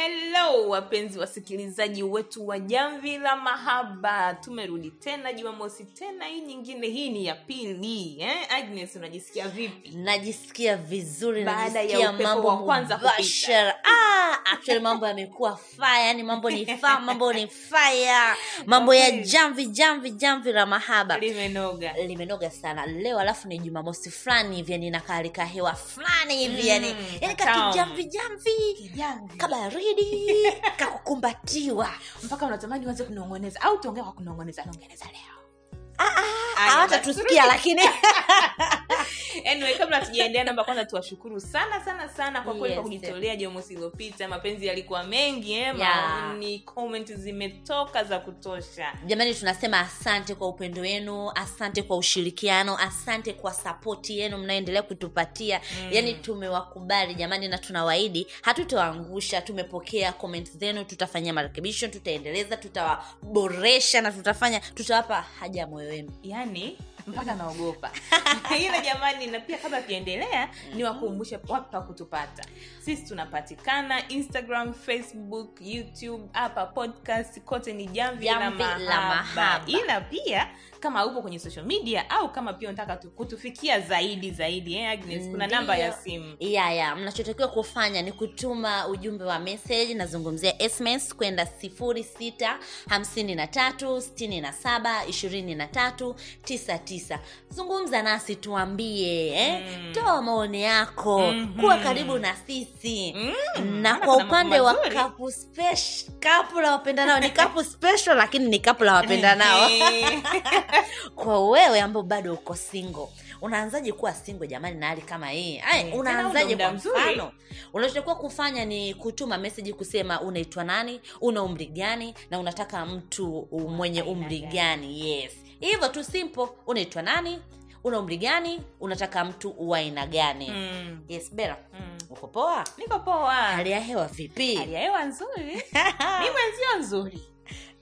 Hello wapenzi wasikilizaji wetu wa Jamvi la Mahaba, tumerudi tena Jumamosi tena, hii nyingine, hii ni ya pili eh? Agnes, unajisikia vipi? najisikia vizuri Baada ya upepo wa kwanza kupita. Ah, actually mambo yamekuwa faya yani mambo ni fa mambo ni faya mambo ya jamvi jamvi jamvi la mahaba. Limenoga. limenoga sana. Leo alafu ni jumamosi fulani hivi yani nakaalika hewa fulani hivi yani. Mm, yani kakijamvi jamvi. Jamvi. kabaridi kakukumbatiwa mpaka unatamani uanze kunong'oneza. Au tuongea kwa kunong'oneza nong'oneza leo. Hawatatusikia lakini anyway kabla hatujaendelea namba kwanza tuwashukuru sana sana sana kwa kweli kwa kujitolea jumamosi iliyopita mapenzi yalikuwa mengi eh? Yeah. comment zimetoka za kutosha jamani tunasema asante kwa upendo wenu asante kwa ushirikiano asante kwa sapoti yenu mnayoendelea kutupatia mm. yaani tumewakubali jamani na tunawaidi hatutawaangusha tumepokea comment zenu tutafanyia marekebisho tutaendeleza tutawaboresha na tutafanya tutawapa haja moyo wenu yani mpaka naogopa. Ila jamani na pia kabla tujaendelea ni wakumbushe wapi pa kutupata. Sisi tunapatikana instagram facebook youtube hapa podcast kote ni jamvi la Jamvi la mahaba. Mahaba. ila pia kama upo kwenye social media au kama pia unataka kutufikia zaidi zaidi eh, agnes kuna namba ya simu. Yeah, yeah. mnachotakiwa kufanya ni kutuma ujumbe wa message nazungumzia sms kwenda 0653672399 zungumza nasi tuambie eh? Mm. toa maoni yako. Mhm. kuwa karibu na sisi. Mm, na kwa upande wa kapu special kapu la wapendanao ni kapu special lakini ni kapu la wapendanao Eh. kwa wewe ambao bado uko single unaanzaje kuwa single jamani na hali kama hii? Ai, Eh, unaanzaje tena kwa mfano? Unachotakiwa kufanya ni kutuma meseji kusema unaitwa nani una umri gani na unataka mtu mwenye umri gani yes hivyo tu simple. Unaitwa nani? Una umri gani? Unataka mtu wa aina gani? Mm, yes bera mm. uko poa? Niko poa. Hali ya hewa vipi? Hali ya hewa nzuri. Mi mwenzio nzuri.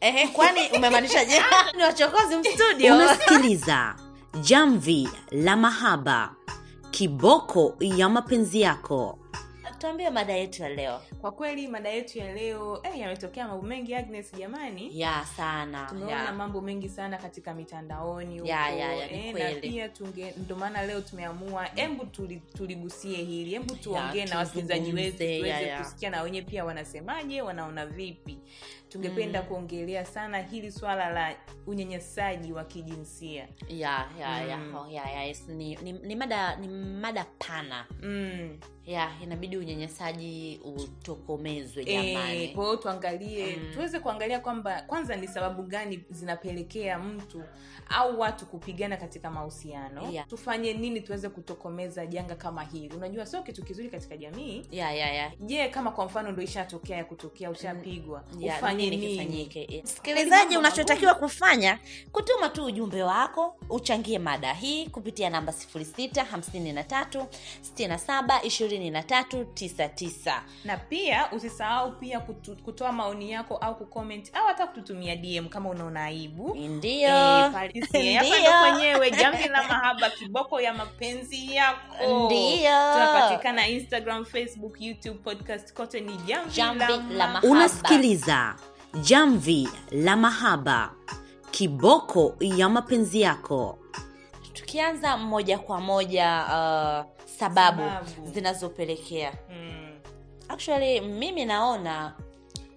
Ehe, kwani umemaanisha je? Ni wachokozi mstudio unasikiliza jamvi la mahaba kiboko ya mapenzi yako tuambie mada yetu ya leo. Kwa kweli mada yetu ya leo eh, yametokea mambo mengi agnes jamani. Ya sana. Tumeona ya. mambo mengi sana katika mitandaoni huko, Ya, ya, ya, eh, na pia tunge ndio maana leo tumeamua hembu tuligusie hili. Hembu tuongee na wasikilizaji wetu ya, tuweze kusikia na wenyewe pia wanasemaje wanaona vipi. Tungependa kuongelea sana hili swala la unyanyasaji wa kijinsia. Ya ya ya Mm. oh, ya, ya yes. ni, ni, ni mada ni mada pana. Mm. Ya inabidi unyanyasaji utokomezwe Eh, jamani kwa hiyo tuangalie Mm. tuweze kuangalia kwamba kwanza ni sababu gani zinapelekea mtu au watu kupigana katika mahusiano Yeah. tufanye nini tuweze kutokomeza janga kama hili unajua sio kitu kizuri katika jamii yeah, yeah, yeah. je kama kwa mfano ndo ishatokea ya kutokea ushapigwa yeah, ufanye nini Yeah. Msikilizaji unachotakiwa kufanya kutuma tu ujumbe wako uchangie mada hii kupitia namba 0653672399 na pia usisahau pia kutu, kutoa maoni yako au kucomment au hata kututumia dm kama unaona aibu ndio Ndio. kwenyewe jamvi la mahaba kiboko ya mapenzi yako Ndio. tunapatikana instagram facebook youtube podcast kote ni jamvi, Jamvi la, la mahaba. Mahaba. unasikiliza jamvi la mahaba kiboko ya mapenzi yako tukianza moja kwa moja uh, sababu, Sababu. zinazopelekea. Mm, actually mimi naona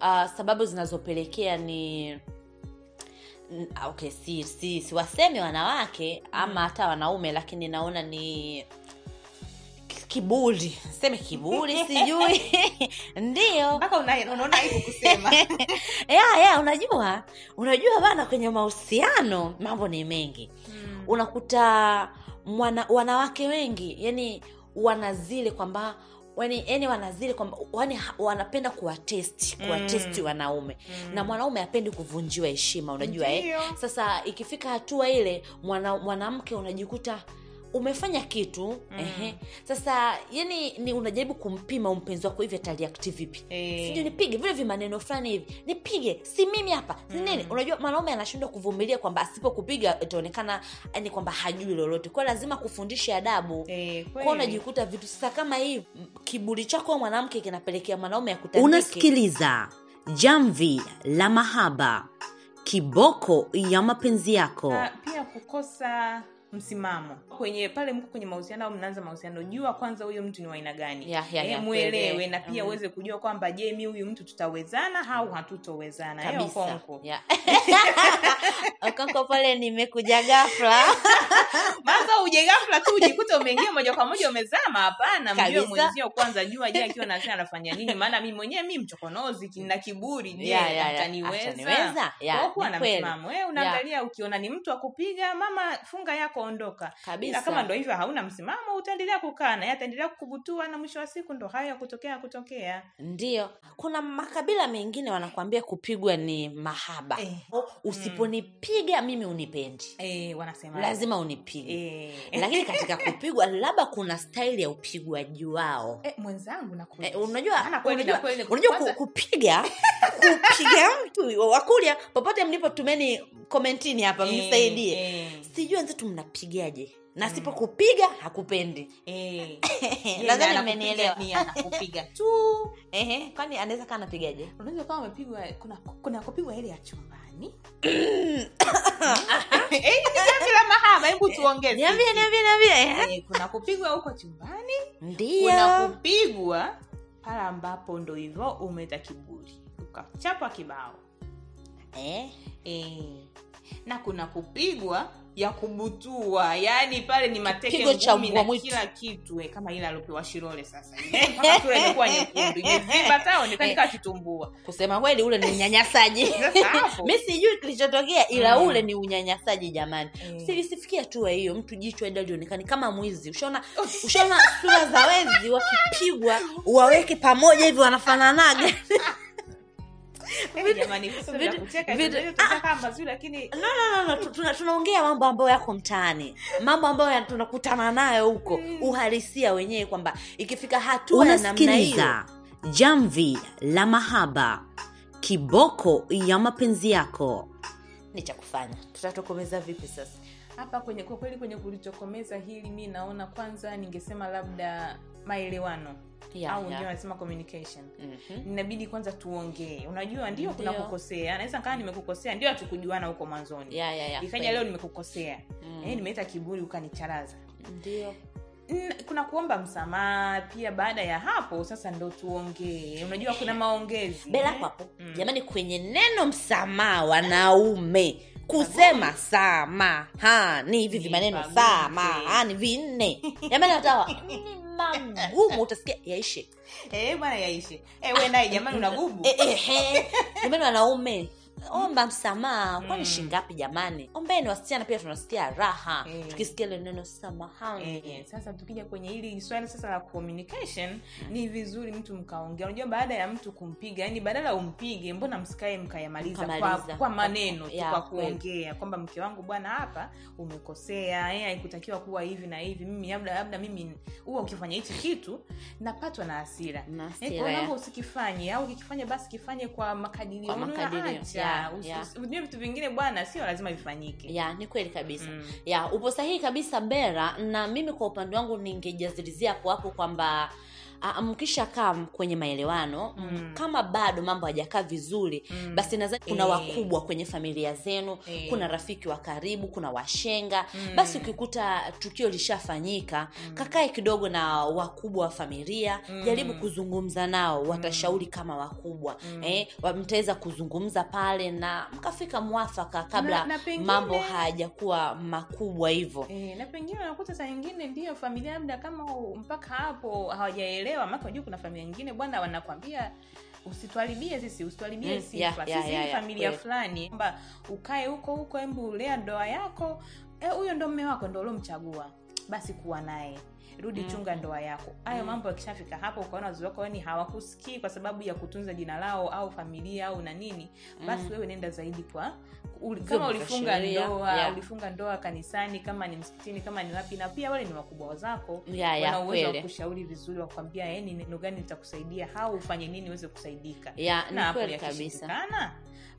uh, sababu zinazopelekea ni okay si si siwaseme wanawake ama hata wanaume lakini naona ni ki- kiburi. Seme kiburi sijui. Ndio. Mpaka una- unaona aibu kusema. Ya ya unajua. Unajua bana kwenye mahusiano mambo ni mengi. Mm, unakuta mwana, wanawake wengi yani wanazile kwamba yani, yani wanazile kwamba yani wanapenda kuwatesti kuwatesti Mm. wanaume Mm. na mwanaume apendi kuvunjiwa heshima unajua eh? Sasa ikifika hatua ile mwana- mwanamke unajikuta umefanya kitu Mm. ehe. sasa yani ni unajaribu kumpima mpenzi wako hivi ataliakti vipi? Eh. sijui nipige vile vimaneno fulani hivi. Nipige si mimi hapa. Si nini? Unajua mwanaume anashindwa kuvumilia kwamba asipokupiga itaonekana ni kwamba hajui lolote. Kwao lazima kufundisha adabu. Eh, kwao unajikuta vitu sasa kama hii kiburi chako mwanamke kinapelekea mwanaume akutandike. Unasikiliza Jamvi la Mahaba, kiboko ya mapenzi yako. Na pia kukosa msimamo. Kwenye pale mko kwenye mahusiano au mnaanza mahusiano jua kwanza huyo mtu ni wa aina gani. Yeah, yeah, Eh, mwelewe na pia Mm. kujua kwamba je mi huyu mtu tutawezana au hatutowezana? Okonko. yeah. okonko pale nimekuja gafla maza uje ghafla tu ujikuta umeingia moja kwa moja umezama. Hapana mjue mwenzio kwanza jua je akiwa nasema anafanya nini? Maana mi mwenyewe mi mchokonozi na kiburi. Je yeah, yeah, yeah. ataniweza? Kuwa na msimamo. Unaangalia ukiona ni mtu akupiga mama funga yako ondoka Kabisa. ila kama ndo hivyo hauna msimamo utaendelea kukaa naye ataendelea kukubutua na mwisho wa siku ndo hayo ya kutokea kutokea. Ndio. Kuna makabila mengine wanakwambia kupigwa ni mahaba. Eh. usiponipiga mimi unipendi. Eh, wanasema lazima unipige. Eh. lakini katika kupigwa labda kuna staili ya upigwaji wao. Eh, mwenzangu nakuja. Eh, unajua unajua, unajua ku- kupiga kupiga mtu wakulia popote mlipo tumeni komentini hapa Eh, mnisaidie. eh, sijui wenzetu mnapigaje na sipokupiga hakupendi. Eh. Nadhani anakupiga anakupiga tu. Ehe, kwani anaweza kaa anapigaje? Unaweza kama amepigwa kuna kuna kupigwa ile ya chumbani. Eh, la mahaba hebu tuongeze Eh, kuna kupigwa huko chumbani ndio. kuna kupigwa pale ambapo ndo hivyo umeta kiburi ukachapa kibao. Eh, eh. na kuna kupigwa ya kubutua yani pale ni mateke ngumi na kila kitu. Eh, kama ile aliopewa shirole sasa. Mpaka sura imekuwa nyekundu. Imevimba taonekani kaa kitumbua. kusema kweli ule ni unyanyasaji. Mi sijui kilichotokea ila Mm. ule ni unyanyasaji jamani. Mm. silisifikia tu hiyo mtu jichwa enda lionekani kama mwizi. Ushaona ushaona sura za wezi wakipigwa waweke pamoja hivi wanafananaga tunaongea mambo ambayo yako mtaani. Mambo ambayo tunakutana nayo huko. Uhalisia wenyewe kwamba ikifika hatua ya namna hiyo. Jamvi la Mahaba, kiboko ya mapenzi yako. ni cha kufanya. Tutatokomeza vipi sasa? Hapa kwenye kwa kweli kwenye kulitokomeza hili mi naona kwanza ningesema labda maelewano yeah, au yeah. wanasema communication. Mhm. inabidi kwanza tuongee. Unajua ndio kuna kukosea. Naweza kaa nimekukosea ndio hatukujuana huko mwanzoni. Yeah, yeah, yeah. ikaja leo nimekukosea. Mm. eh, nimeleta kiburi ukanicharaza ndio. Kuna kuomba msamaha pia baada ya hapo sasa ndo tuongee. Unajua kuna maongezi. Bela hapo Mm. jamani kwenye neno msamaha wanaume kusema samahani hivi vimaneno samahani vinne. Jamani hatawa magumu utasikia. Yaishe. Eh, bwana yaishe. Wenaye jamani una nguvu? Eh, eh. jamani wanaume omba msamaha. Kwani Mm. shingapi jamani? Ombeni wasichana pia tunasikia raha. Mm. tukisikia ile neno samahani. Mm. sasa tukija kwenye hili swali sasa la communication ni vizuri mtu mkaongea. Unajua baada ya mtu kumpiga yani badala umpige mbona msikae mkayamaliza kwa, kwa maneno tu kwa kuongea kwamba mke wangu bwana hapa umekosea eh, haikutakiwa kuwa hivi na hivi mimi labda labda mimi huwa ukifanya hichi kitu napatwa na hasira. Na kwa usikifanye au ukikifanya basi kifanye kwa makadirio. Kwa Yeah. ujue vitu vingine bwana sio lazima vifanyike Yeah, ni kweli kabisa Mm. ya upo sahihi kabisa bera na mimi kwa upande wangu ningejazilizia hapo hapo kwamba mkishakaa kwenye maelewano Mm. kama bado mambo hajakaa vizuri Mm. basi nadhani kuna e. wakubwa kwenye familia zenu e. kuna rafiki wa karibu kuna washenga Mm. basi ukikuta tukio lishafanyika kakae kidogo na wakubwa wa familia Mm. jaribu kuzungumza nao watashauri kama wakubwa Mm. eh, mtaweza kuzungumza pale na mkafika mwafaka kabla Na- na pengine- mambo hayajakuwa makubwa hivyo E, na pengine unakuta saa nyingine ndio familia labda kama mpaka hapo hawajaelewa maka unajua kuna familia nyingine bwana wanakwambia usituharibie sisi usituharibie Mm, sifa yeah, sisi yeah, yeah, familia yeah. fulani kwamba ukae huko huko embu ulea ndoa yako huyo huyo ndo mme wako ndo uliomchagua basi kuwa naye. Rudi chunga ndoa yako. Hayo mambo yakishafika hapo ukaona wazazi wako ni hawakusikii kwa sababu ya kutunza jina lao au familia au na nini basi wewe nenda zaidi kwa uli- kama ulifunga ndoa yeah. ulifunga ndoa kanisani kama ni msikitini kama ni wapi na pia wale ni wakubwa wazako yeah, yeah, wana uwezo wa kushauri vizuri wakwambia "Eh, ni neno gani litakusaidia au ufanye nini uweze kusaidika? Yeah, na hapo yakishindikana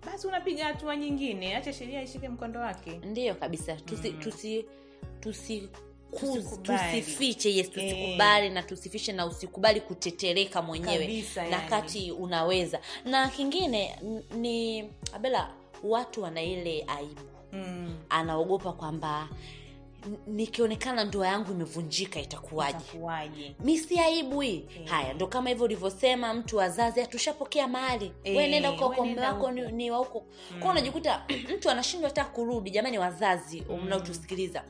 basi unapiga hatua nyingine acha sheria ishike mkondo wake. Ndiyo kabisa. Tusi tusi tusi Tusikubali. Tusifiche yes tusikubali na tusifishe na usikubali kutetereka mwenyewe Kabisa, na yani. kati unaweza. Na kingine ni abela watu wana ile aibu. Mm. anaogopa kwamba nikionekana ndoa yangu imevunjika itakuwaje? Mi si aibu hii Eh. haya ndo kama hivyo ulivyosema mtu wazazi atushapokea mali. Eh, we nenda kwa wako ni, ni wa huko. Kwao unajikuta mtu anashindwa hata kurudi. Jamani wazazi mnaotusikiliza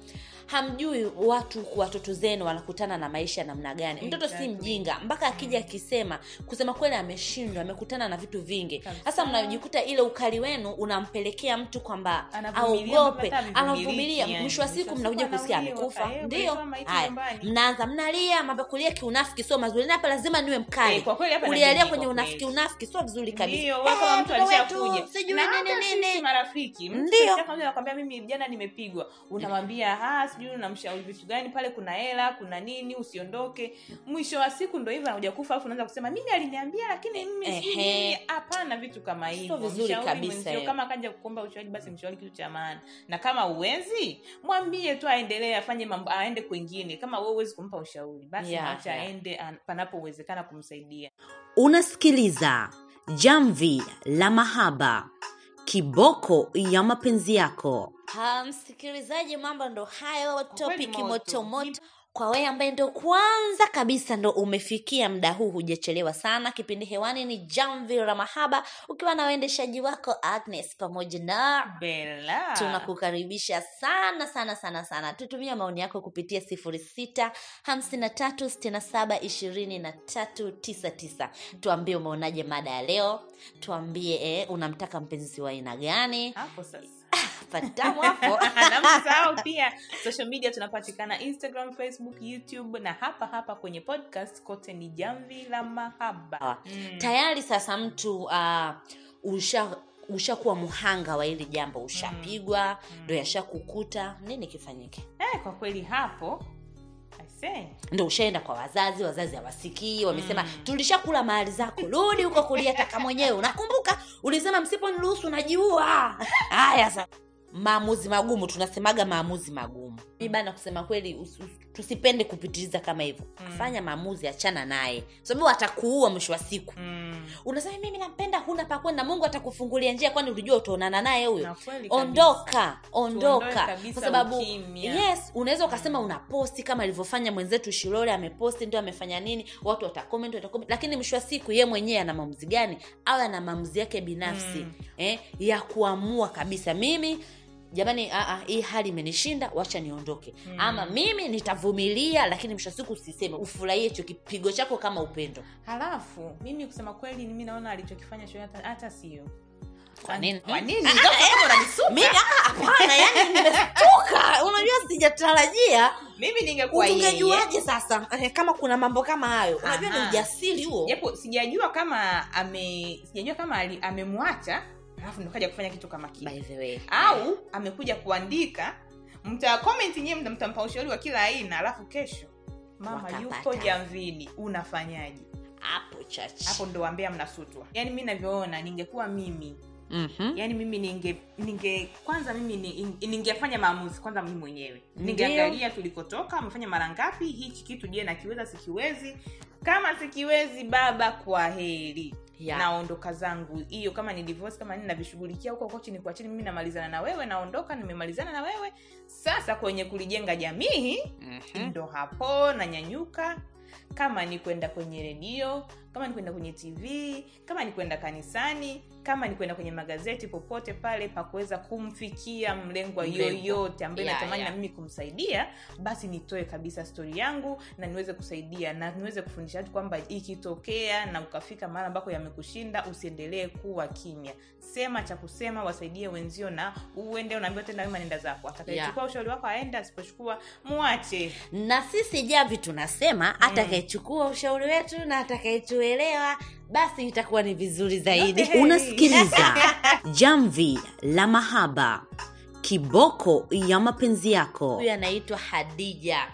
hamjui watu watoto zenu wanakutana na maisha namna gani. Mtoto si mjinga mpaka akija akisema kusema kweli ameshindwa amekutana na vitu vingi. Sasa mnajikuta ile ukali wenu unampelekea mtu kwamba aogope anavumilia. mwisho wa siku mnakuja kusikia amekufa. Ndio. haya mnaanza mnalia mambo kulia kiunafiki sio mazuri. Na hapa lazima niwe mkali. Eh, ulialia kwenye kwa unafiki unafiki sio vizuri kabisa. Eh, sijui nini nini. marafiki Ndio. nakwambia mimi jana nimepigwa. Unamwambia "Ah, sijui unamshauri vitu gani pale kuna hela kuna nini usiondoke mwisho wa siku ndo hivyo anakuja kufa alafu unaanza kusema mimi aliniambia lakini mimi sijui Ehe. nini." hapana vitu kama hivyo vizuri Mshauri kabisa kama akaja kuomba ushauri basi mshauri kitu cha maana na kama uwezi mwambie tu aendelee afanye mambo aende kwengine kama we uwezi kumpa ushauri basi Yeah, acha yeah. aende panapowezekana kumsaidia Unasikiliza Jamvi la Mahaba, kiboko ya mapenzi yako. Ha, msikilizaji mambo ndo hayo topic topiki moto. moto. Moto kwa wewe ambaye ndo kwanza kabisa ndo umefikia mda huu hujachelewa sana kipindi hewani ni jamvi la mahaba ukiwa na waendeshaji wako agnes pamoja na Bella. tunakukaribisha sana sana sana sana. Tutumia maoni yako kupitia sifuri sita hamsini na tatu sitini na saba ishirini na tatu tisa tisa. Tuambie umeonaje mada ya leo? Tuambie eh, unamtaka mpenzi wa aina gani? Hapo sasa patamu hapo pia. Social media tunapatikana instagram facebook youtube na hapa hapa kwenye podcast kote ni jamvi la mahaba. Mm. tayari sasa mtu uh, usha ushakuwa mhanga wa hili jambo. Ushapigwa ndo yashakukuta. Nini kifanyike? Eh, kwa kweli hapo ndo ushaenda kwa wazazi wazazi hawasikii wamesema tulishakula mahali zako rudi huko kulia taka mwenyewe. Unakumbuka? Ulisema msiponiruhusu najiua haya maamuzi magumu tunasemaga maamuzi magumu. Mi bana kusema kweli us- us- tusipende kupitiliza kama hivyo. Fanya maamuzi achana naye. Sababu atakuua mwisho wa siku. Mm, unasema mimi nampenda huna pakwenda mungu atakufungulia njia kwani ulijua utaonana naye huyo? Ondoka ondoka. Kwa sababu yes unaweza ukasema mm. unaposti kama alivyofanya mwenzetu shirole ameposti ndio amefanya nini watu watakoment watakoment lakini mwisho wa siku ye mwenyewe ana maamuzi gani? Au ana maamuzi yake binafsi Mm. eh, ya kuamua kabisa mimi jamani ah, ah, hii hali imenishinda wacha niondoke. Hmm. ama mimi nitavumilia lakini mwisho siku usiseme ufurahie hicho kipigo chako kama upendo. Halafu mimi kusema kweli mimi naona alichokifanya shule hata, sio. Kwa nini? kwa nini? Sasa kama unanisuka, mimi hapana yani nimestuka unajua sijatarajia. Mimi ningekuwa yeye. Ungejuaje sasa? Eh, kama kuna mambo kama hayo. Unajua ni ujasiri huo. Japo sijajua kama ame sijajua kama amemwacha alafu ndo kaja kufanya kitu kama kile. By the au amekuja kuandika mta comment nyewe mtampa ushauri wa kila aina alafu kesho mama Wakapata. yuko jamvini unafanyaje? Hapo chachi. Hapo ndo ambea mnasutwa. Yaani mi navyoona ningekuwa mimi Mhm. yaani mimi ninge ninge kwanza mimi ningefanya maamuzi kwanza mimi mwenyewe. Ningeangalia tulikotoka amefanya mara ngapi hichi kitu je nakiweza sikiwezi. Kama sikiwezi baba kwa heri Ya. naondoka zangu hiyo kama ni divorce kama nini navishughulikia huko huko chini kwa chini mimi namalizana na wewe naondoka nimemalizana na wewe sasa kwenye kulijenga jamii Mhm. ndo hapo nanyanyuka kama ni kwenda kwenye redio kama ni kwenda kwenye tv kama ni kwenda kanisani kama ni kwenda kwenye magazeti popote pale pa kuweza kumfikia mlengwa yoyote ambaye Yeah, natamani yeah. na mimi kumsaidia basi nitoe kabisa stori yangu na niweze kusaidia na niweze kufundisha watu kwamba ikitokea na ukafika mahali ambako yamekushinda usiendelee kuwa kimya. Sema cha kusema wasaidie wenzio na uende unaambiwa tena wema nenda zako. Atakayechukua ushauri wako aende asipochukua mwache. Na sisi javi tunasema atakayechukua ushauri wetu na atakayetuelewa basi itakuwa ni vizuri zaidi. Okay. unasikiliza jamvi la mahaba kiboko ya mapenzi yako. Huyu anaitwa hadija.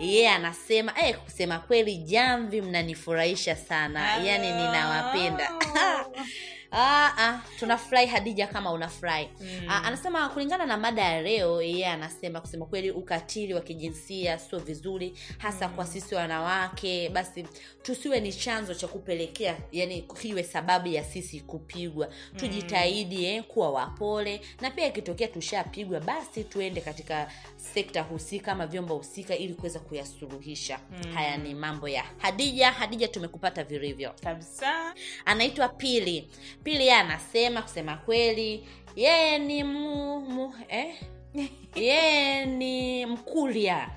Yeye anasema eh, kusema kweli jamvi mnanifurahisha sana. Yaani ninawapenda Ah, ah, tunafurahi hadija kama unafurahi. Mm. ah, anasema kulingana na mada ya leo yeye anasema kusema kweli ukatili wa kijinsia sio vizuri hasa kwa sisi wanawake. Basi tusiwe ni chanzo cha kupelekea yani iwe sababu ya sisi kupigwa. Tujitahidi eh, kuwa wapole na pia ikitokea tushapigwa basi tuende katika sekta husika ama vyombo husika ili kuweza kuyasuluhisha. Haya ni mambo ya hadija. Hadija tumekupata vilivyo. Kabisa. Anaitwa pili pili yeye anasema kusema kweli. Yeye ni mu, mu, eh? yeye ni mkulia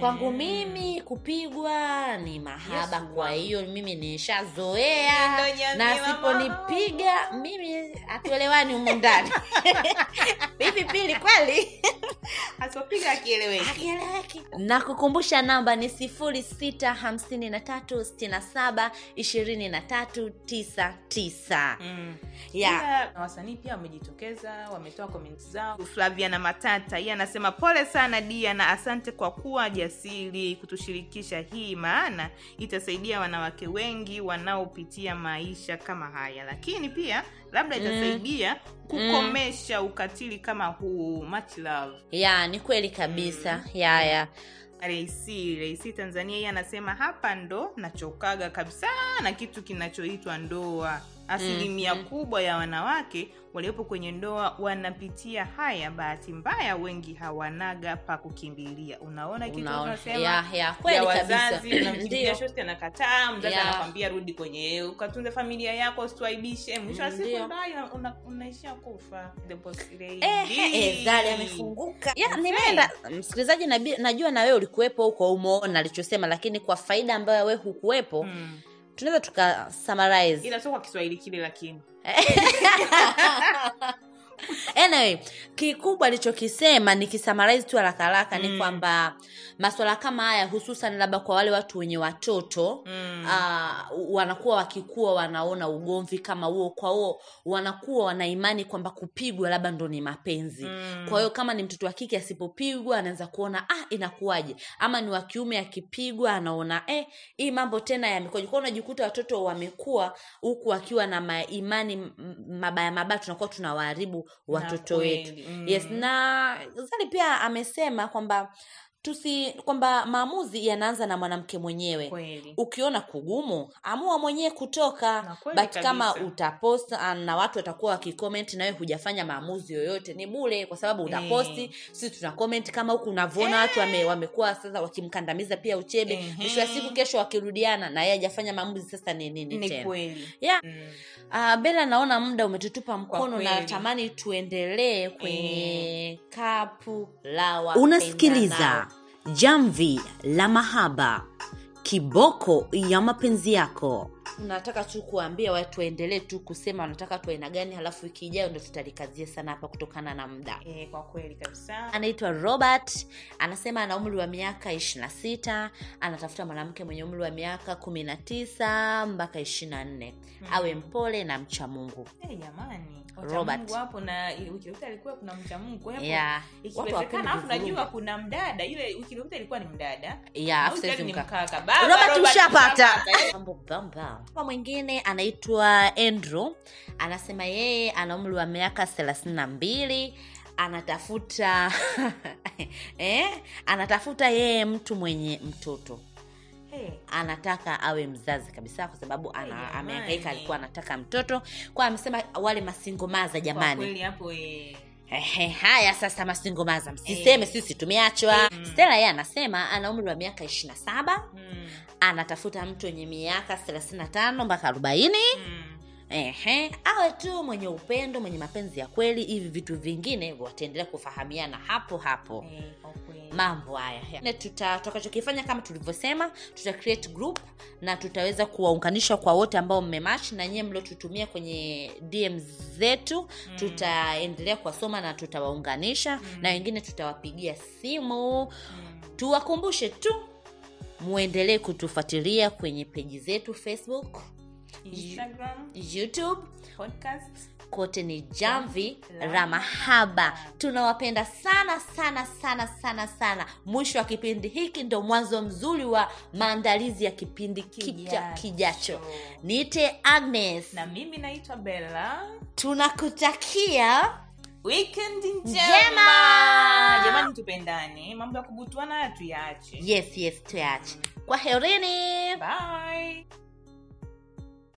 kwangu mimi kupigwa ni mahaba. Yes, kwa hiyo mimi nishazoea. Na siponipiga mimi hatuelewani humu ndani. Hivi pili kweli asiopiga akieleweki na kukumbusha namba ni sifuri sita hamsini na tatu sitini na saba ishirini na tatu tisa tisa. Mm. na wasanii pia wamejitokeza wametoa komenti zao. Flavia na matata yeye anasema pole sana dia na asante kwa kuwa jasiri kutushirikisha. Hii maana itasaidia wanawake wengi wanaopitia maisha kama haya. Lakini pia labda itasaidia kukomesha ukatili kama huu much love. Ya ni kweli kabisa. Ya ya. Reisi, Reisi Tanzania yeye anasema hapa ndo nachokaga kabisa na kitu kinachoitwa ndoa. Asilimia kubwa ya wanawake waliopo kwenye ndoa wanapitia haya, bahati mbaya wengi hawanaga pa kukimbilia. Unaona kitu kweli kabisa. shosti anakataa, mzazi anakwambia rudi kwenye ukatunze familia yako, usituaibishe. Mwisho wa siku ndoa unaishia kufa. Eh, amefunguka nimeenda msikilizaji najua na wewe ulikuwepo huko umeona alichosema lakini kwa faida ambayo wewe hukuwepo Mm. Tunaweza tuka summarize. Ila sio kwa Kiswahili kile lakini anyway kikubwa alichokisema nikisummarize tu haraka haraka ni Mm. kwamba maswala kama haya hususan labda kwa wale watu wenye watoto Mm. uh, wanakuwa wakikua wanaona ugomvi kama huo kwa huo wanakuwa wana imani kwamba kupigwa labda ndo ni mapenzi Mm. kwa hiyo kama ni mtoto wa kike asipopigwa anaweza kuona ah inakuwaje ama ni wa kiume akipigwa anaona eh hii mambo tena yamekuwaje kwao unajikuta watoto wamekuwa huku wakiwa na maimani mabaya mabaya tunakuwa tunawaharibu watoto wetu mm. yes na zali pia amesema kwamba tusi kwamba maamuzi yanaanza na mwanamke mwenyewe. Kweli. Ukiona kugumu amua mwenyewe kutoka. But kama utapost ah, na watu watakuwa wakicomment nawe hujafanya maamuzi yoyote ni bule kwa sababu utaposti e. sisi tuna comment kama huku unavyoona watu wame, wamekuwa sasa wakimkandamiza pia uchebe. Ehe. mwisho wa siku kesho wakirudiana na yeye hajafanya maamuzi sasa ni nini ni tena? yeah. Mm. Uh, bela naona muda umetutupa mkono na tamani natamani tuendelee kwenye kapu la unasikiliza. Jamvi la mahaba. Kiboko ya mapenzi yako nataka tu kuambia watu waendelee tu kusema wanataka tu aina gani halafu wiki ijayo ndo tutalikazia sana hapa kutokana na muda. E, kwa kweli kabisa. Anaitwa robert anasema ana umri wa miaka ishirina sita anatafuta mwanamke mwenye umri wa miaka kumi na tisa mpaka ishirina nne. Nne awe mpole na mcha mungu. Hey, jamani. Hapo na wiki iliyopita alikuwa kuna mcha Mungu kwa Yeah. Ikiwezekana afu najua kuna mdada ile wiki iliyopita ilikuwa ni mdada. Yeah, ni mkaka. Baba, Robert Robert, ushapata. ushapata. mambo bamba Mama mwingine anaitwa andrew. Anasema yeye ana umri wa miaka thelathini na mbili. Anatafuta eh? anatafuta yeye mtu mwenye mtoto. Hey. anataka awe mzazi kabisa kwa sababu ana amehangaika alikuwa anataka mtoto. Kwa amesema wale masingomaza kwa jamani. kweli hapo eh, Ehe, haya sasa masingomaza msiseme sisi tumeachwa. Stela yeye anasema ana umri wa miaka ishiri na saba. Mm. anatafuta mtu wenye miaka thelathini na tano mpaka arobaini. Mm. Ehe, awe tu mwenye upendo mwenye mapenzi ya kweli hivi vitu vingine wataendelea kufahamiana hapo hapo Hey, okay. mambo haya tuta tutakachokifanya kama tulivyosema tuta create group na tutaweza kuwaunganisha kwa wote ambao mmematch na nyie mliotutumia kwenye dm zetu mm. tutaendelea kuwasoma na tutawaunganisha mm. na wengine tutawapigia simu Mm. tuwakumbushe tu muendelee kutufuatilia kwenye peji zetu facebook Instagram, youtube. podcast. kote ni jamvi La la mahaba tunawapenda sana sana sana sana sana. Mwisho wa kipindi hiki ndo mwanzo mzuri wa maandalizi ya kipindi kipya Kijacho. niite agnes. Na mimi naitwa bella. Tunakutakia weekend njema. jamani tupendane. Mambo ya kubutuana tuyaache. Yes yes tuache kwa herini. Bye